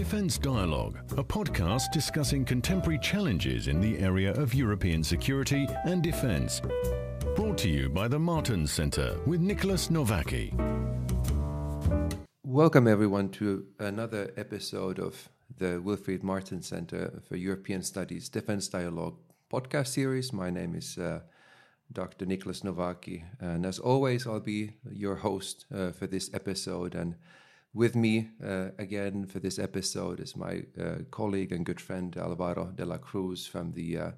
Defence Dialogue, a podcast discussing contemporary challenges in the area of European security and defence. Brought to you by the Martens Centre with Nicholas Novaky. Welcome, everyone, to another episode of the Wilfried Martens Centre for European Studies Defence Dialogue podcast series. My name is uh, Dr. Nicholas Novaky, and as always, I'll be your host uh, for this episode. And with me uh, again for this episode is my uh, colleague and good friend Alvaro de la Cruz from the uh,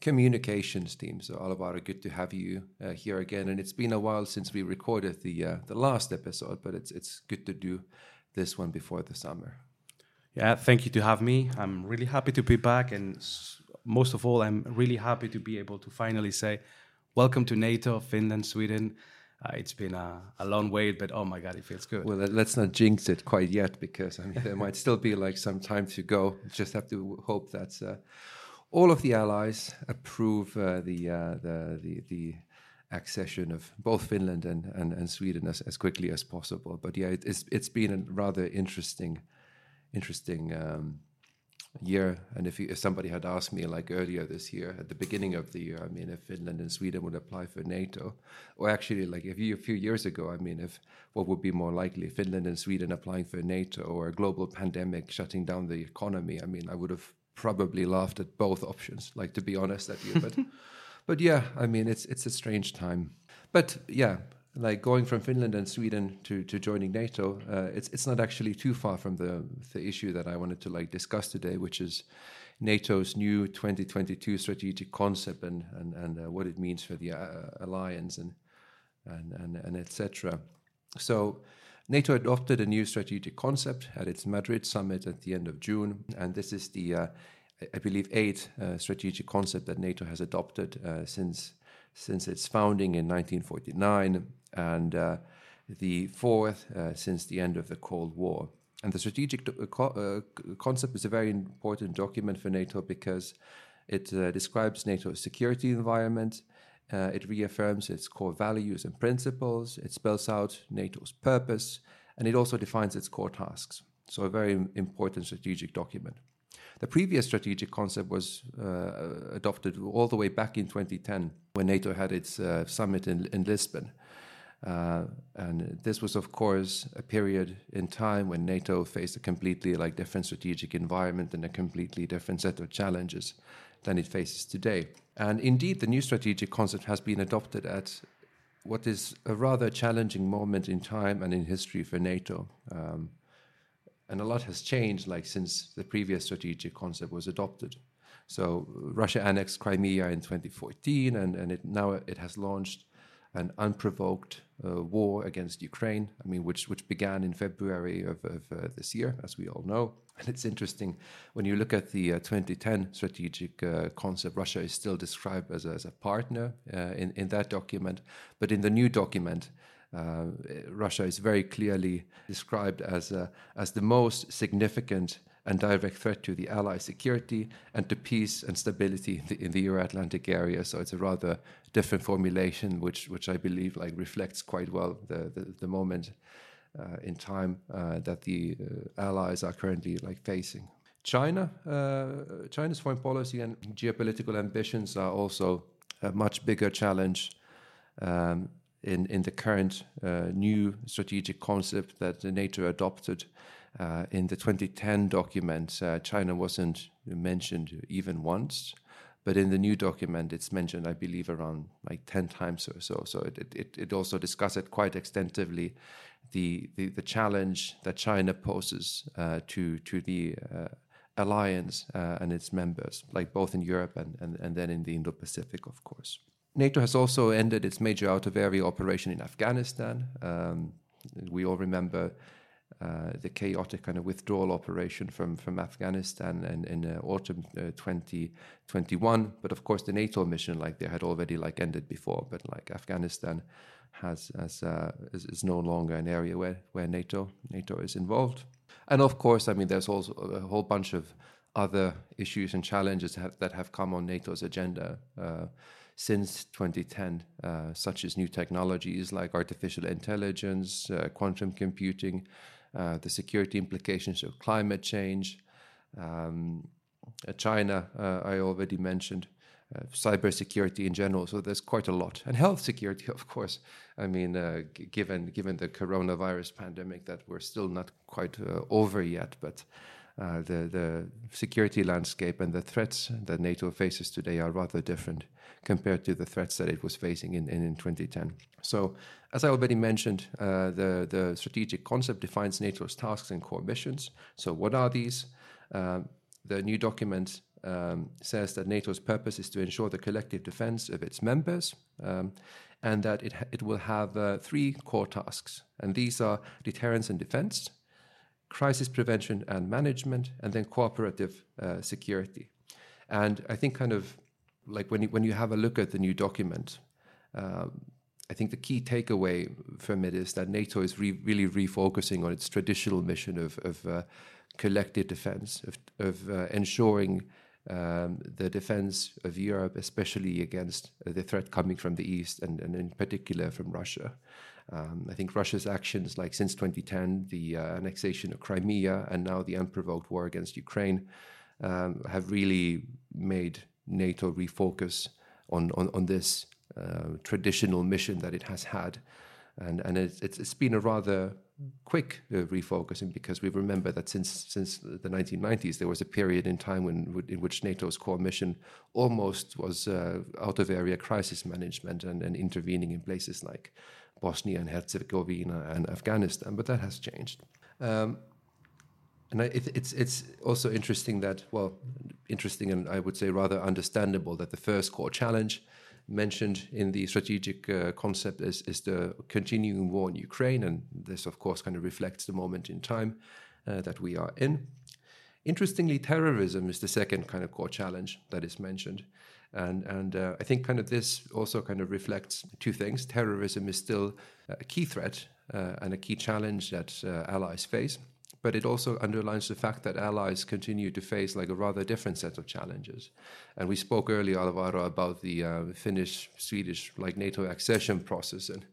communications team. So Alvaro, good to have you uh, here again. And it's been a while since we recorded the uh, the last episode, but it's it's good to do this one before the summer. Yeah, thank you to have me. I'm really happy to be back, and most of all, I'm really happy to be able to finally say, "Welcome to NATO, Finland, Sweden." Uh, it's been a, a, long wait, but oh my god, it feels good. Well, let's not jinx it quite yet, because I mean there might still be like some time to go. Just have to hope that uh, all of the allies approve uh, the, uh, the, the the accession of both Finland and and, and Sweden as, as quickly as possible. But yeah, it, it's it's been a rather interesting interesting. Um, year. And if, you, if somebody had asked me like earlier this year, at the beginning of the year, I mean, if Finland and Sweden would apply for NATO, or actually like if you, a few years ago, I mean, if what would be more likely, Finland and Sweden applying for NATO or a global pandemic shutting down the economy, I mean, I would have probably laughed at both options, like to be honest at you. But, but yeah, I mean, it's it's a strange time. But yeah, like going from Finland and Sweden to, to joining NATO, uh, it's it's not actually too far from the the issue that I wanted to like discuss today, which is NATO's new 2022 strategic concept and and, and uh, what it means for the uh, alliance and and and, and etc. So. NATO adopted a new strategic concept at its Madrid summit at the end of June, and this is the, uh, I believe, eighth uh, strategic concept that NATO has adopted uh, since since its founding in 1949 and uh, the fourth uh, since the end of the Cold War. And the strategic uh, co- uh, concept is a very important document for NATO because it uh, describes NATO's security environment. Uh, it reaffirms its core values and principles. It spells out NATO's purpose, and it also defines its core tasks. So, a very important strategic document. The previous strategic concept was adopted all the way back in 2010 when NATO had its summit in, in Lisbon. Uh, and this was, of course, a period in time when NATO faced a completely like different strategic environment and a completely different set of challenges than it faces today. And indeed, the new strategic concept has been adopted at what is a rather challenging moment in time and in history for NATO. Um, and a lot has changed, like since the previous strategic concept was adopted. So Russia annexed Crimea in 2014, and, and it, now it has launched an unprovoked uh, war against Ukraine. I mean, which which began in February of, of uh, this year, as we all know. And it's interesting when you look at the uh, 2010 strategic uh, concept. Russia is still described as a, as a partner uh, in in that document, but in the new document. Uh, Russia is very clearly described as as the most significant and direct threat to the Allied security and to peace and stability in the, in the Euro-Atlantic area. So it's a rather different formulation, which which I believe like reflects quite well the the, the moment uh, in time uh, that the uh, Allies are currently like facing. China, uh, China's foreign policy and geopolitical ambitions are also a much bigger challenge. Um, in, in the current uh, new strategic concept that NATO adopted, uh, in the 2010 document, uh, China wasn't mentioned even once, but in the new document, it's mentioned, I believe, around like 10 times or so. So it, it, it also discusses quite extensively the, the, the, challenge that China poses uh, to, to the uh, alliance uh, and its members, like both in Europe and, and, and then in the Indo Pacific, of course. NATO has also ended its major out of area operation in Afghanistan. Um, we all remember uh, the chaotic kind of withdrawal operation from, from Afghanistan and in uh, autumn uh, 2021. But of course, the NATO mission, like they had already like ended before. But like Afghanistan has as uh, is, is, no longer an area where, where NATO NATO is involved. And of course, I mean, there's also a whole bunch of other issues and challenges that have, that have come on NATO's agenda uh, since 2010, uh, such as new technologies like artificial intelligence, quantum computing, uh, the security implications of climate change. Um, uh, China, uh, I already mentioned. Uh, cybersecurity in general. So there's quite a lot, and health security, of course. I mean, uh, g- given given the coronavirus pandemic that we're still not quite uh, over yet, but uh, the the security landscape and the threats that NATO faces today are rather different compared to the threats that it was facing in in, in 2010. So, as I already mentioned, uh, the the strategic concept defines NATO's tasks and core missions. So, what are these? Um, the new document um, says that NATO's purpose is to ensure the collective defense of its members um, and that it, it will have uh, three core tasks. And these are deterrence and defense, crisis prevention and management, and then cooperative uh, security. And I think, kind of like when you, when you have a look at the new document, um, I think the key takeaway from it is that NATO is re- really refocusing on its traditional mission of, of uh, collective defense, of, of uh, ensuring um, the defense of Europe, especially against uh, the threat coming from the east and, and in particular from Russia. Um, I think Russia's actions, like since 2010, the uh, annexation of Crimea and now the unprovoked war against Ukraine, um, have really made NATO refocus on, on, on this uh, traditional mission that it has had. And, and it's, it's been a rather quick uh, refocusing because we remember that since since the 1990s there was a period in time when in which NATO's core mission almost was uh, out of area crisis management and, and intervening in places like Bosnia and Herzegovina and Afghanistan, but that has changed. Um, and I, it, it's it's also interesting that well, interesting and I would say rather understandable that the first core challenge mentioned in the strategic uh, concept is, is the continuing war in Ukraine, and this, of course, kind of reflects the moment in time uh, that we are in. Interestingly, terrorism is the second kind of core challenge that is mentioned. And, and uh, I think kind of this also kind of reflects two things. Terrorism is still a key threat uh, and a key challenge that uh, allies face but it also underlines the fact that allies continue to face like a rather different set of challenges. And we spoke earlier, Alvaro, about the uh, Finnish-Swedish like NATO accession process, and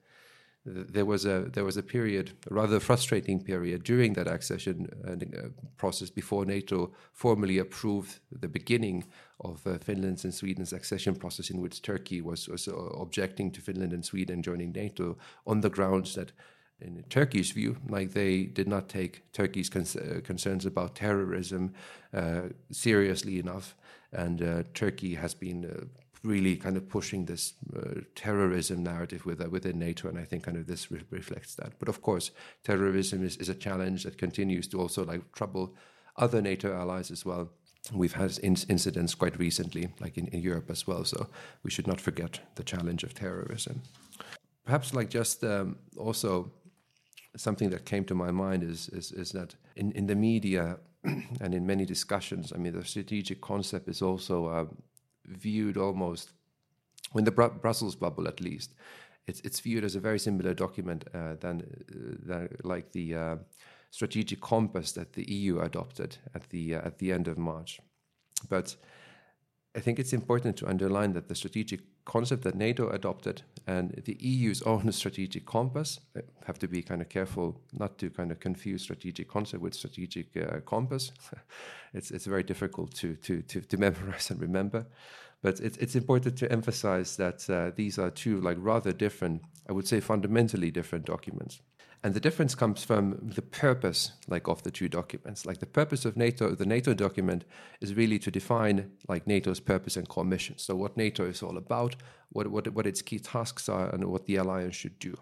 there was a there was a period, a rather frustrating period during that accession uh, process before NATO formally approved the beginning of uh, Finland's and Sweden's accession process, in which Turkey was was uh, objecting to Finland and Sweden joining NATO on the grounds that in Turkey's view, like they did not take Turkey's uh, concerns about terrorism uh, seriously enough, and uh, Turkey has been uh, really kind of pushing this uh, terrorism narrative with, within NATO, and I think kind of this re reflects that. But of course, terrorism is, is a challenge that continues to also like trouble other NATO allies as well. We've had in incidents quite recently, like in, in Europe as well, so we should not forget the challenge of terrorism perhaps like just um, also something that came to my mind is is, is that in, in the media and in many discussions, I mean, the strategic concept is also uh, viewed almost, in the Br Brussels bubble at least, it's it's viewed as a very similar document uh, than, uh, than like the uh, strategic compass that the EU adopted at the uh, at the end of March, but I think it's important to underline that the strategic concept that NATO adopted and the EU's own strategic compass I have to be kind of careful not to kind of confuse strategic concept with strategic uh, compass. it's it's very difficult to to to, to memorize and remember, but it's it's important to emphasize that uh, these are two like rather different, I would say fundamentally different documents. And the difference comes from the purpose, like of the two documents. Like the purpose of NATO, the NATO document is really to define like NATO's purpose and core mission. So what NATO is all about, what what what its key tasks are, and what the alliance should do.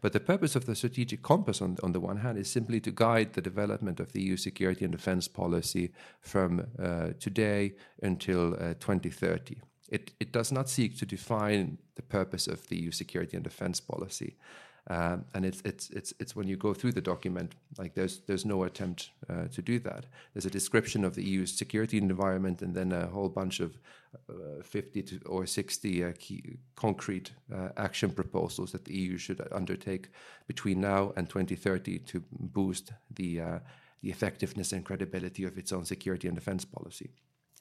But the purpose of the strategic compass, on, on the one hand, is simply to guide the development of the EU security and defense policy from uh, today until uh, 2030. It, it does not seek to define the purpose of the EU security and defense policy. Um, and it's it's it's it's when you go through the document, like there's there's no attempt uh, to do that. There's a description of the EU's security environment, and then a whole bunch of uh, 50 to, or 60 uh, concrete uh, action proposals that the EU should undertake between now and 2030 to boost the uh, the effectiveness and credibility of its own security and defense policy.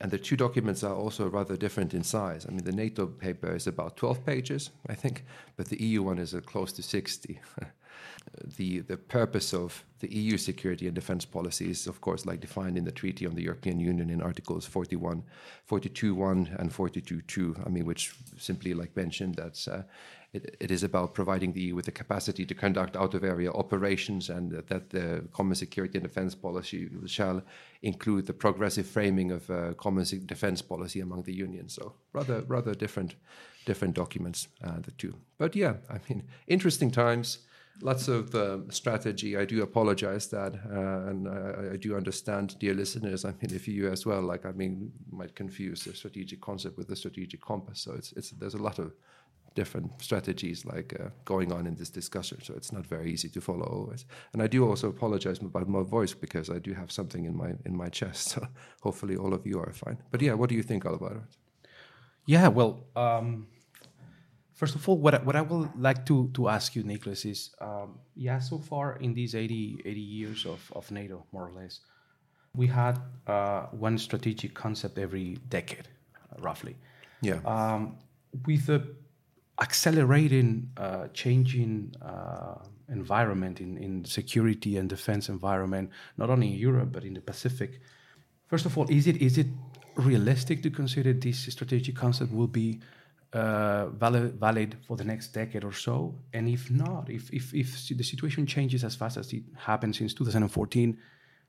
And the two documents are also rather different in size. I mean, the NATO paper is about 12 pages, I think, but the EU one is uh, close to 60. the the purpose of the EU security and defense policy is, of course, like defined in the Treaty on the European Union in Articles 41, 42.1 and 42.2. I mean, which simply like mentioned that uh, it, it is about providing the EU with the capacity to conduct out of area operations and that the common security and defense policy shall include the progressive framing of uh, common defense policy among the union. So rather rather different different documents, uh, the two. But yeah, I mean, interesting times lots of um, strategy. I do apologize that, uh, and I, I, do understand, dear listeners. I mean, if you as well, like I mean, might confuse the strategic concept with the strategic compass. So it's it's there's a lot of different strategies like uh, going on in this discussion. So it's not very easy to follow always. And I do also apologize about my voice because I do have something in my in my chest. So hopefully all of you are fine. But yeah, what do you think, all about it? Yeah, well. Um First of all, what I, what I would like to, to ask you, Nicholas, is um, yeah, so far in these 80, 80 years of, of NATO, more or less, we had uh, one strategic concept every decade, roughly. Yeah. Um, with the accelerating, uh, changing uh, environment in, in security and defense environment, not only in Europe but in the Pacific. First of all, is it is it realistic to consider this strategic concept will be uh, valid, valid for the next decade or so? And if not, if, if, if the situation changes as fast as it happened since 2014,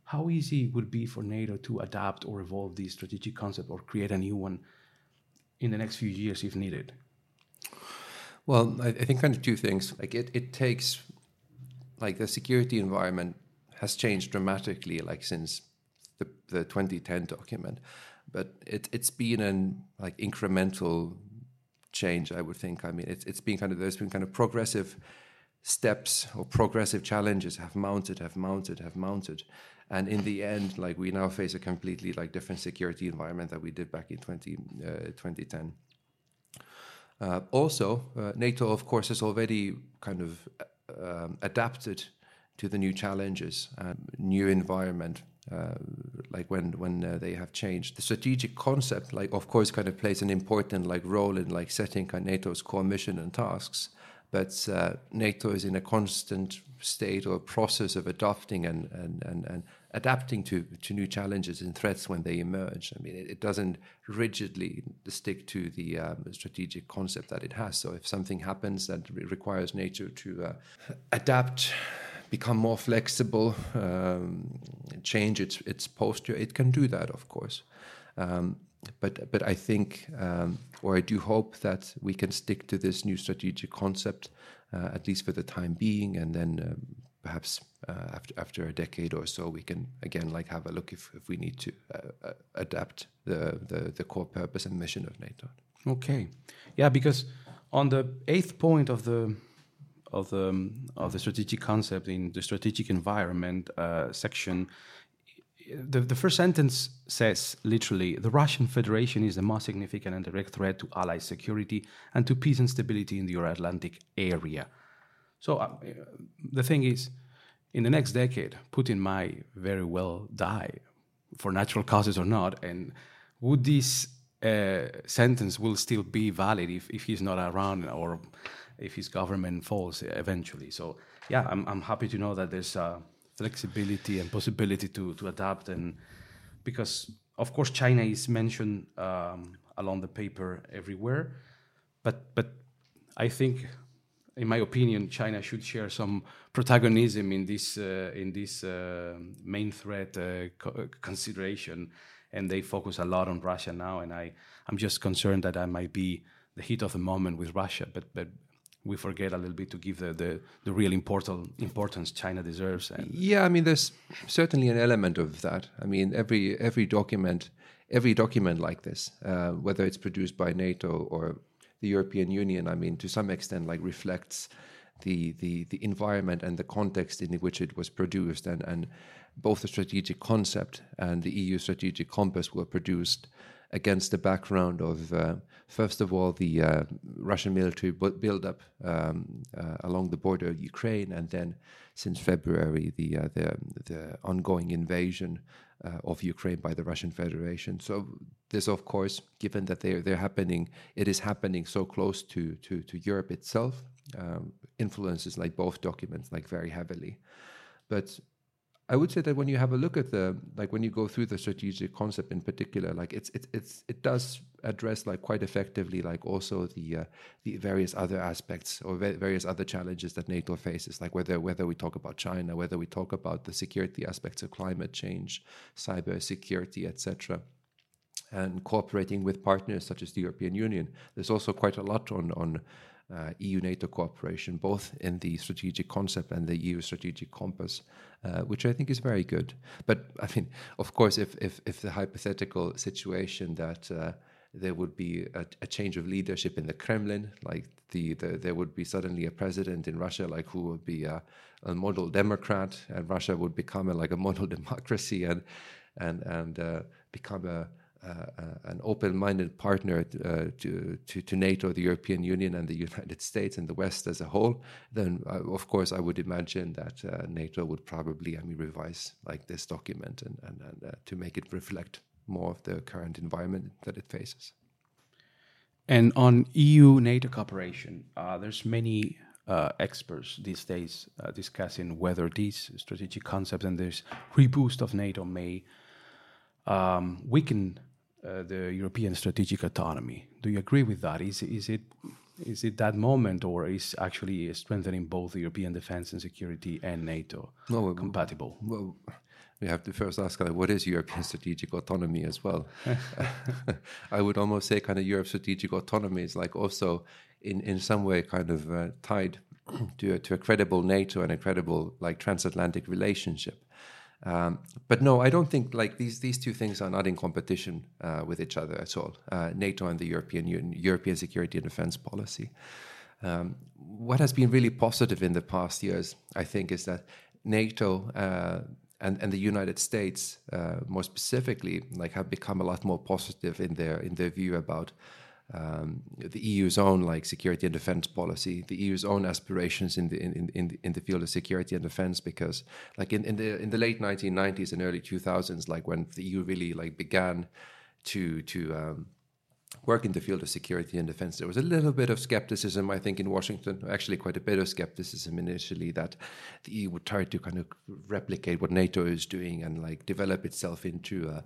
how easy would it be for NATO to adapt or evolve this strategic concept or create a new one in the next few years if needed? Well, I, I think kind of two things. Like it, it takes, like the security environment has changed dramatically, like since the, the 2010 document, but it, it's been an like incremental change. I would think. I mean, it's it's been kind of there's been kind of progressive steps or progressive challenges have mounted, have mounted, have mounted, and in the end, like we now face a completely like different security environment that we did back in 20, uh, 2010. Uh, also, uh, NATO, of course, has already kind of um, adapted to the new challenges, new environment, uh, like when when uh, they have changed. The strategic concept like of course kind of plays an important like role in like setting kind of NATO's core mission and tasks but uh, NATO is in a constant state or process of adopting and, and, and, and adapting to, to new challenges and threats when they emerge. I mean, it, it doesn't rigidly stick to the um, strategic concept that it has. So if something happens that requires NATO to uh, adapt become more flexible, um, change its its posture. It can do that, of course. Um, but but I think, um, or I do hope that we can stick to this new strategic concept, uh, at least for the time being, and then um, perhaps uh, after after a decade or so, we can again like have a look if, if we need to uh, uh adapt the, the the core purpose and mission of NATO. Okay, yeah, because on the eighth point of the of the of the strategic concept in the strategic environment uh, section. The, the first sentence says literally the Russian Federation is the most significant and direct threat to Allied security and to peace and stability in the Euro Atlantic area. So uh, the thing is, in the next decade, Putin might very well die for natural causes or not. And would this uh, sentence will still be valid if, if he's not around or if his government falls eventually. So yeah, I'm I'm happy to know that there's uh, flexibility and possibility to to adapt and because of course China is mentioned um, along the paper everywhere, but but I think. In my opinion, China should share some protagonism in this uh, in this uh, main threat uh, co- consideration, and they focus a lot on Russia now. And I, I'm just concerned that I might be the heat of the moment with Russia. But but we forget a little bit to give the, the, the real important importance China deserves. And yeah, I mean, there's certainly an element of that. I mean, every every document, every document like this, uh, whether it's produced by NATO or the European Union, I mean, to some extent, like reflects the the the environment and the context in which it was produced, and and both the strategic concept and the EU strategic compass were produced against the background of, uh, first of all, the uh, Russian military buildup um, uh, along the border of Ukraine, and then since February, the, uh, the, the, ongoing invasion uh, of Ukraine by the Russian Federation. So this, of course, given that they're, they're happening, it is happening so close to, to, to Europe itself, um, influences like both documents like very heavily. But I would say that when you have a look at the like when you go through the strategic concept in particular, like it's it's it's it does address like quite effectively like also the uh, the various other aspects or various other challenges that NATO faces, like whether whether we talk about China, whether we talk about the security aspects of climate change, cyber security, etc and cooperating with partners such as the European Union. There's also quite a lot on on uh, EU NATO cooperation, both in the strategic concept and the EU strategic compass, uh, which I think is very good. But I mean, of course, if if, if the hypothetical situation that uh, there would be a, a, change of leadership in the Kremlin, like the, the, there would be suddenly a president in Russia, like who would be a, a model Democrat, and Russia would become a, like a model democracy, and and and uh, become a an open-minded partner uh, to, to, to NATO, the European Union, and the United States and the West as a whole, then of course I would imagine that NATO would probably, I mean, revise like this document and, and, and to make it reflect more of the current environment that it faces. And on EU NATO cooperation, uh, there's many uh, experts these days uh, discussing whether these strategic concepts and this reboost of NATO may um, weaken uh, the European strategic autonomy. Do you agree with that? Is, is, it, is it that moment, or is actually strengthening both European defense and security and NATO no, compatible? Well, we have to first ask like, what is European strategic autonomy as well. I would almost say kind of Europe's strategic autonomy is like also in, in some way kind of uh, tied to a, to a credible NATO and a credible like transatlantic relationship. Um, but no, I don't think like these these two things are not in competition uh, with each other at all. Uh, NATO and the European Union, European security and defense policy. Um, what has been really positive in the past years, I think, is that NATO uh, and and the United States, uh, more specifically, like have become a lot more positive in their in their view about um, the EU's own like security and defense policy, the EU's own aspirations in the in, in, in the field of security and defense, because like in, in the in the late 1990s and early 2000s, like when the EU really like began to to um, work in the field of security and defense, there was a little bit of skepticism, I think, in Washington, actually quite a bit of skepticism initially that the EU would try to kind of replicate what NATO is doing and like develop itself into a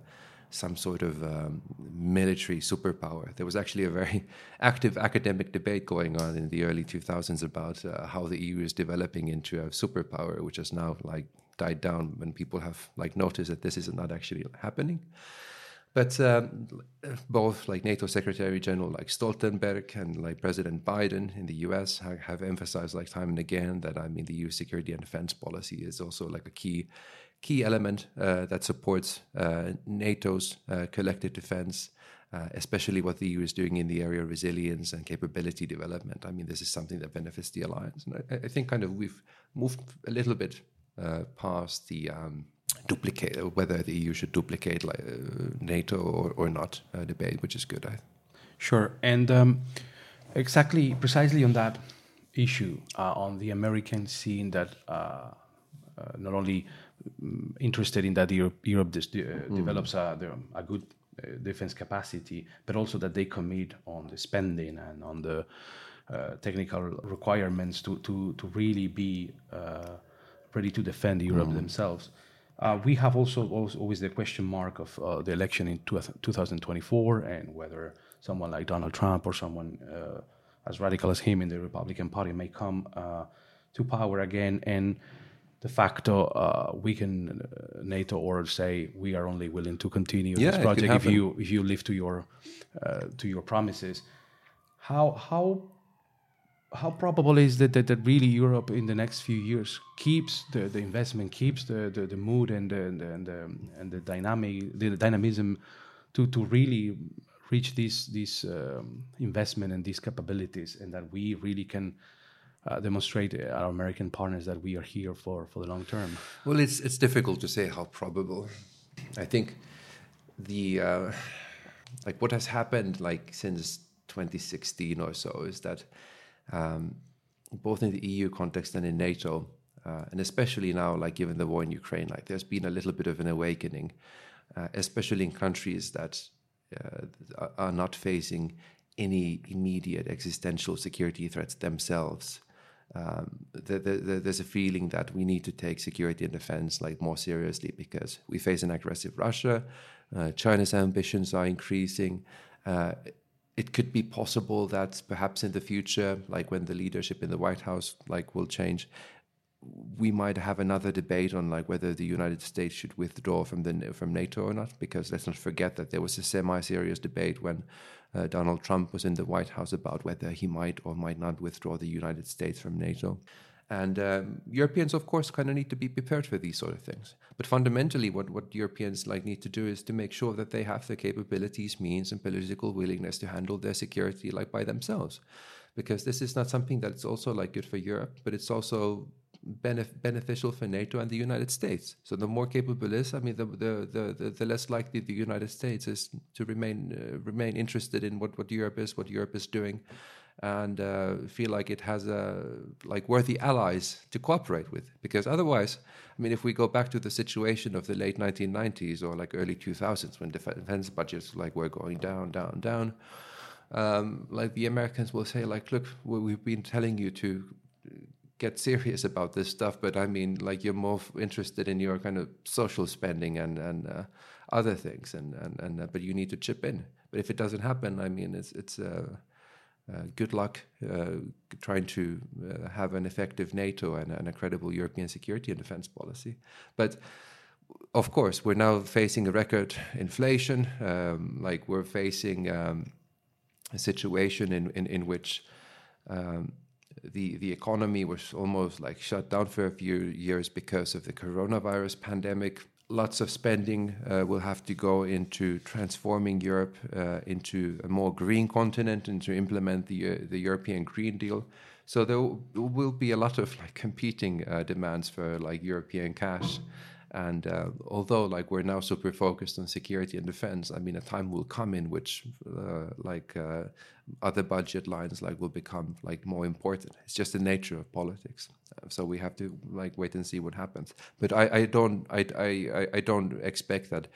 some sort of um, military superpower. There was actually a very active academic debate going on in the early 2000s about uh, how the EU is developing into a superpower, which has now like died down when people have like noticed that this is not actually happening. But um, both like NATO Secretary General like Stoltenberg and like President Biden in the U.S. have, emphasized like time and again that I mean the EU security and defense policy is also like a key key element uh, that supports uh, NATO's uh, collective defense, especially what the EU is doing in the area of resilience and capability development. I mean, this is something that benefits the alliance. And I, I think kind of we've moved a little bit past the um, duplicate whether the EU should duplicate like, NATO or, or not debate, which is good. I Sure. And um, exactly, precisely on that issue, uh, on the American scene that uh, uh, not only interested in that Europe, Europe de- mm. develops a, a good uh, defense capacity, but also that they commit on the spending and on the uh, technical requirements to, to, to really be uh, ready to defend Europe mm. themselves. Uh, we have also, also, always the question mark of uh, the election in 2024 and whether someone like Donald Trump or someone uh, as radical as him in the Republican Party may come to power again. And de facto uh, weaken uh, NATO or say we are only willing to continue yeah, this project if you if you live to your uh, to your promises. How how how probable is that, that, that really Europe in the next few years keeps the, the investment, keeps the, the, the mood and the, and the, and the, and the dynamic the dynamism to, to really reach these these um, investment and these capabilities, and that we really can uh, demonstrate our American partners that we are here for, for the long term? Well, it's, it's difficult to say how probable. I think the, uh, like what has happened like since 2016 or so is that um, both in the EU context and in NATO, uh, and especially now, like given the war in Ukraine, like there's been a little bit of an awakening, uh, especially in countries that uh, are not facing any immediate existential security threats themselves. Um, the, the, the, there's a feeling that we need to take security and defense like more seriously because we face an aggressive Russia. Uh, China's ambitions are increasing. Uh, it could be possible that perhaps in the future, like when the leadership in the White House like will change, we might have another debate on like whether the United States should withdraw from the from NATO or not. Because let's not forget that there was a semi-serious debate when uh, Donald Trump was in the White House about whether he might or might not withdraw the United States from NATO. And um, Europeans, of course, kind of need to be prepared for these sort of things. But fundamentally, what, what Europeans like need to do is to make sure that they have the capabilities, means, and political willingness to handle their security like by themselves, because this is not something that's also like good for Europe, but it's also benef- beneficial for NATO and the United States. So the more capable is, I mean, the the the, the less likely the United States is to remain uh, remain interested in what what Europe is, what Europe is doing and uh, feel like it has a like worthy allies to cooperate with. Because otherwise, I mean, if we go back to the situation of the late 1990s or like early 2000s when defense budgets like were going down, down, down, um, like the Americans will say, like, look, we've been telling you to get serious about this stuff, but I mean, like, you're more interested in your kind of social spending and and uh, other things, and and and uh, but you need to chip in. But if it doesn't happen, I mean, it's it's. Uh, uh, good luck uh, trying to uh, have an effective NATO and, and, a credible European security and defense policy. But of course, we're now facing a record inflation. Um, like we're facing um, a situation in, in, in which um, the the economy was almost like shut down for a few years because of the coronavirus pandemic lots of spending uh, will have to go into transforming Europe uh, into a more green continent and to implement the uh, the European Green Deal. So there will be a lot of like competing uh, demands for like European cash. And uh, although like we're now super focused on security and defense, I mean a time will come in which uh, like uh, other budget lines like will become like more important. It's just the nature of politics. Uh, so we have to like wait and see what happens. But I, I don't I, I, I don't expect that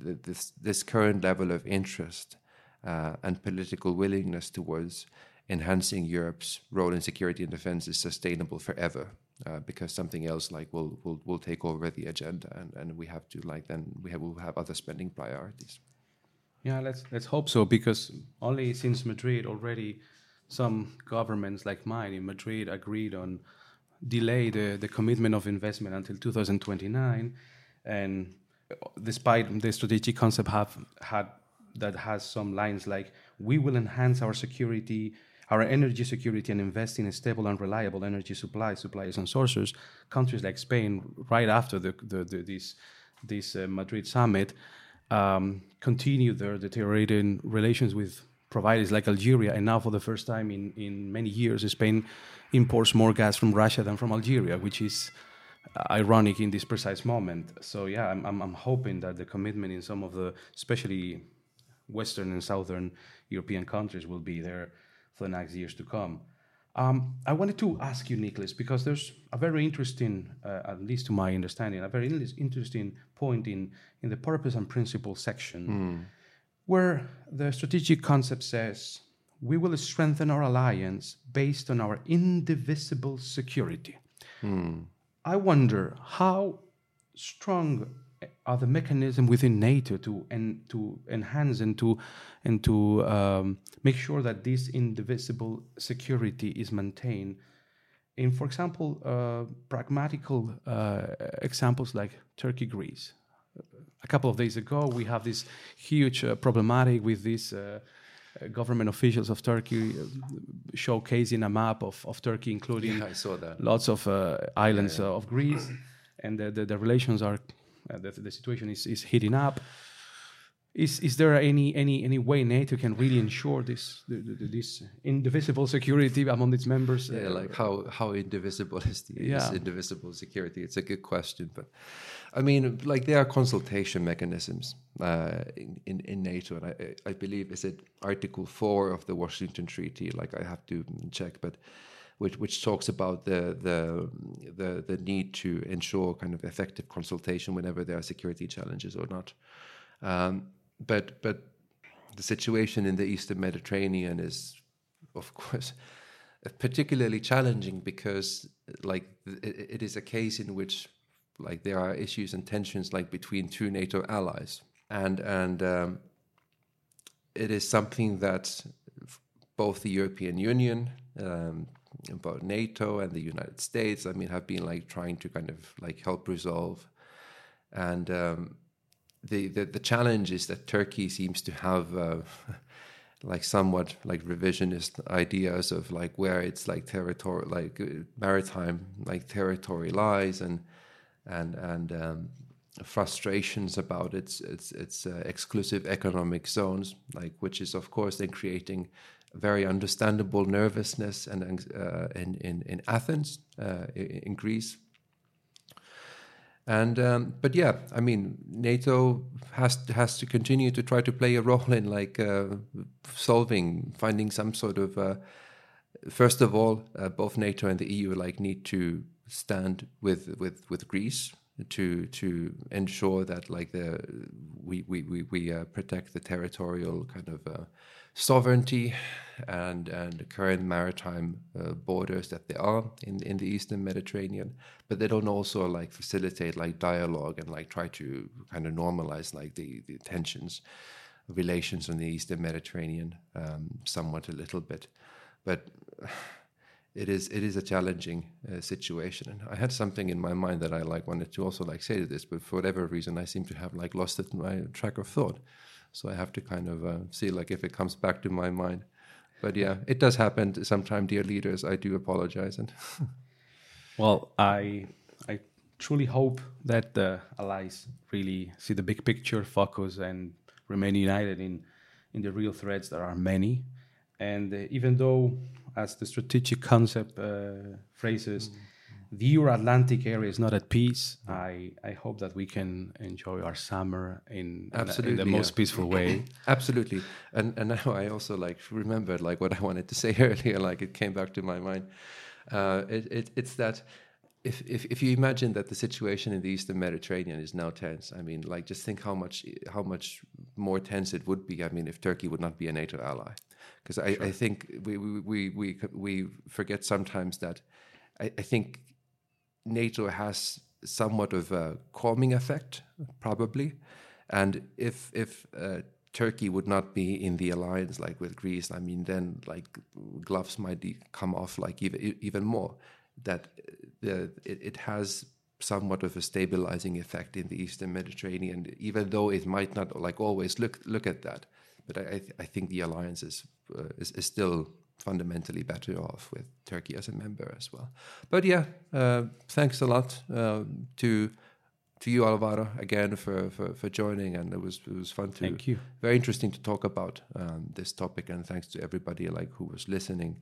this this current level of interest uh, and political willingness towards enhancing Europe's role in security and defense is sustainable forever uh, because something else like will will will take over the agenda, and, and we have to like then we have will have other spending priorities. Yeah, let's let's hope so because only since Madrid already some governments like mine in Madrid agreed on delay the, the commitment of investment until 2029 and despite the strategic concept have had that has some lines like we will enhance our security our energy security and invest in a stable and reliable energy supply, suppliers and sources, countries like Spain, right after the, the, the this, this uh, Madrid summit, um, continue their deteriorating relations with providers like Algeria. And now, for the first time in, in many years, Spain imports more gas from Russia than from Algeria, which is ironic in this precise moment. So, yeah, I'm, I'm, I'm hoping that the commitment in some of the, especially Western and Southern European countries, will be there for the next years to come. Um, I wanted to ask you, Nicholas, because there's a very interesting, uh, at least to my understanding, a very interesting point in, in the purpose and principle section, mm. where the strategic concept says we will strengthen our alliance based on our indivisible security. Mm. I wonder how strong are the mechanism within NATO to and to enhance and to and to um, make sure that this indivisible security is maintained. In, for example, uh, pragmatical uh, examples like Turkey, Greece. A couple of days ago, we have this huge uh, problematic with these uh, government officials of Turkey uh, showcasing a map of, of Turkey, including yeah, lots of uh, islands yeah, yeah. of Greece, and the, the, the relations are uh, the, the situation is, is heating up. is is there any any any way NATO can really ensure this the, the, this indivisible security among its members? Yeah, like how how indivisible is the Yeah. is indivisible security? It's a good question, but I mean, like there are consultation mechanisms uh, in, in in NATO, and I I believe is it Article Four of the Washington Treaty. Like I have to check, but which which talks about the the the the need to ensure kind of effective consultation whenever there are security challenges or not. Um, but but the situation in the Eastern Mediterranean is, of course, particularly challenging because like it, is a case in which like there are issues and tensions like between two NATO allies and and um, it is something that both the European Union um, both NATO and the United States I mean have been like trying to kind of like help resolve. And um, the, the the challenge is that Turkey seems to have uh, like somewhat like revisionist ideas of like where its like territory like maritime like territory lies and and and um, frustrations about its its its uh, exclusive economic zones like which is of course then creating very understandable nervousness and uh, in, in in Athens uh, in, Greece and um, but yeah, I mean, NATO has has to continue to try to play a role in like uh, solving, finding some sort of. Uh, first of all, uh, both NATO and the EU like need to stand with with with Greece to to ensure that like the we we we, we uh, protect the territorial kind of uh, sovereignty and and the current maritime uh, borders that there are in in the eastern mediterranean. But they don't also like facilitate like dialogue and like try to kind of normalize like the the tensions relations on the eastern mediterranean um, somewhat a little bit. But it is it is a challenging uh, situation and i had something in my mind that i like wanted to also like say to this but for whatever reason i seem to have like lost it my track of thought so I have to kind of uh, see like if it comes back to my mind. But yeah, it does happen sometimes, dear leaders. I do apologize. And well, I I truly hope that the allies really see the big picture, focus, and remain united in in the real threats. There are many, and uh, even though, as the strategic concept uh, phrases. Mm the Euro-Atlantic area is not at peace. I, I hope that we can enjoy our summer in, Absolutely, in the most yeah. peaceful way. Absolutely, and and now I also like remembered like what I wanted to say earlier. Like it came back to my mind. Uh, it, it it's that. If, if, if you imagine that the situation in the Eastern Mediterranean is now tense, I mean, like just think how much how much more tense it would be. I mean, if Turkey would not be a NATO ally, because I, sure. I think we, we we we we forget sometimes that I, I think NATO has somewhat of a calming effect, probably. And if if uh, Turkey would not be in the alliance like with Greece, I mean, then like gloves might come off like even even more. That the it, it has somewhat of a stabilizing effect in the Eastern Mediterranean, even though it might not like always look look at that. But I I think the alliance is uh, is, is still fundamentally better off with Turkey as a member as well. But yeah, uh, thanks a lot uh, to to you Alvaro again for, for, for joining, and it was it was fun to thank you. Very interesting to talk about um, this topic, and thanks to everybody like who was listening.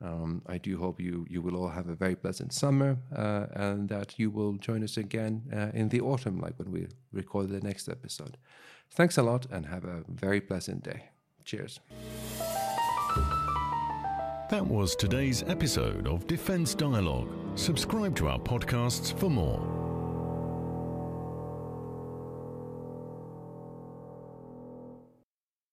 Um, I do hope you you will all have a very pleasant summer, uh, and that you will join us again uh, in the autumn, like when we record the next episode. Thanks a lot, and have a very pleasant day. Cheers. That was today's episode of Defence Dialogue. Subscribe to our podcasts for more.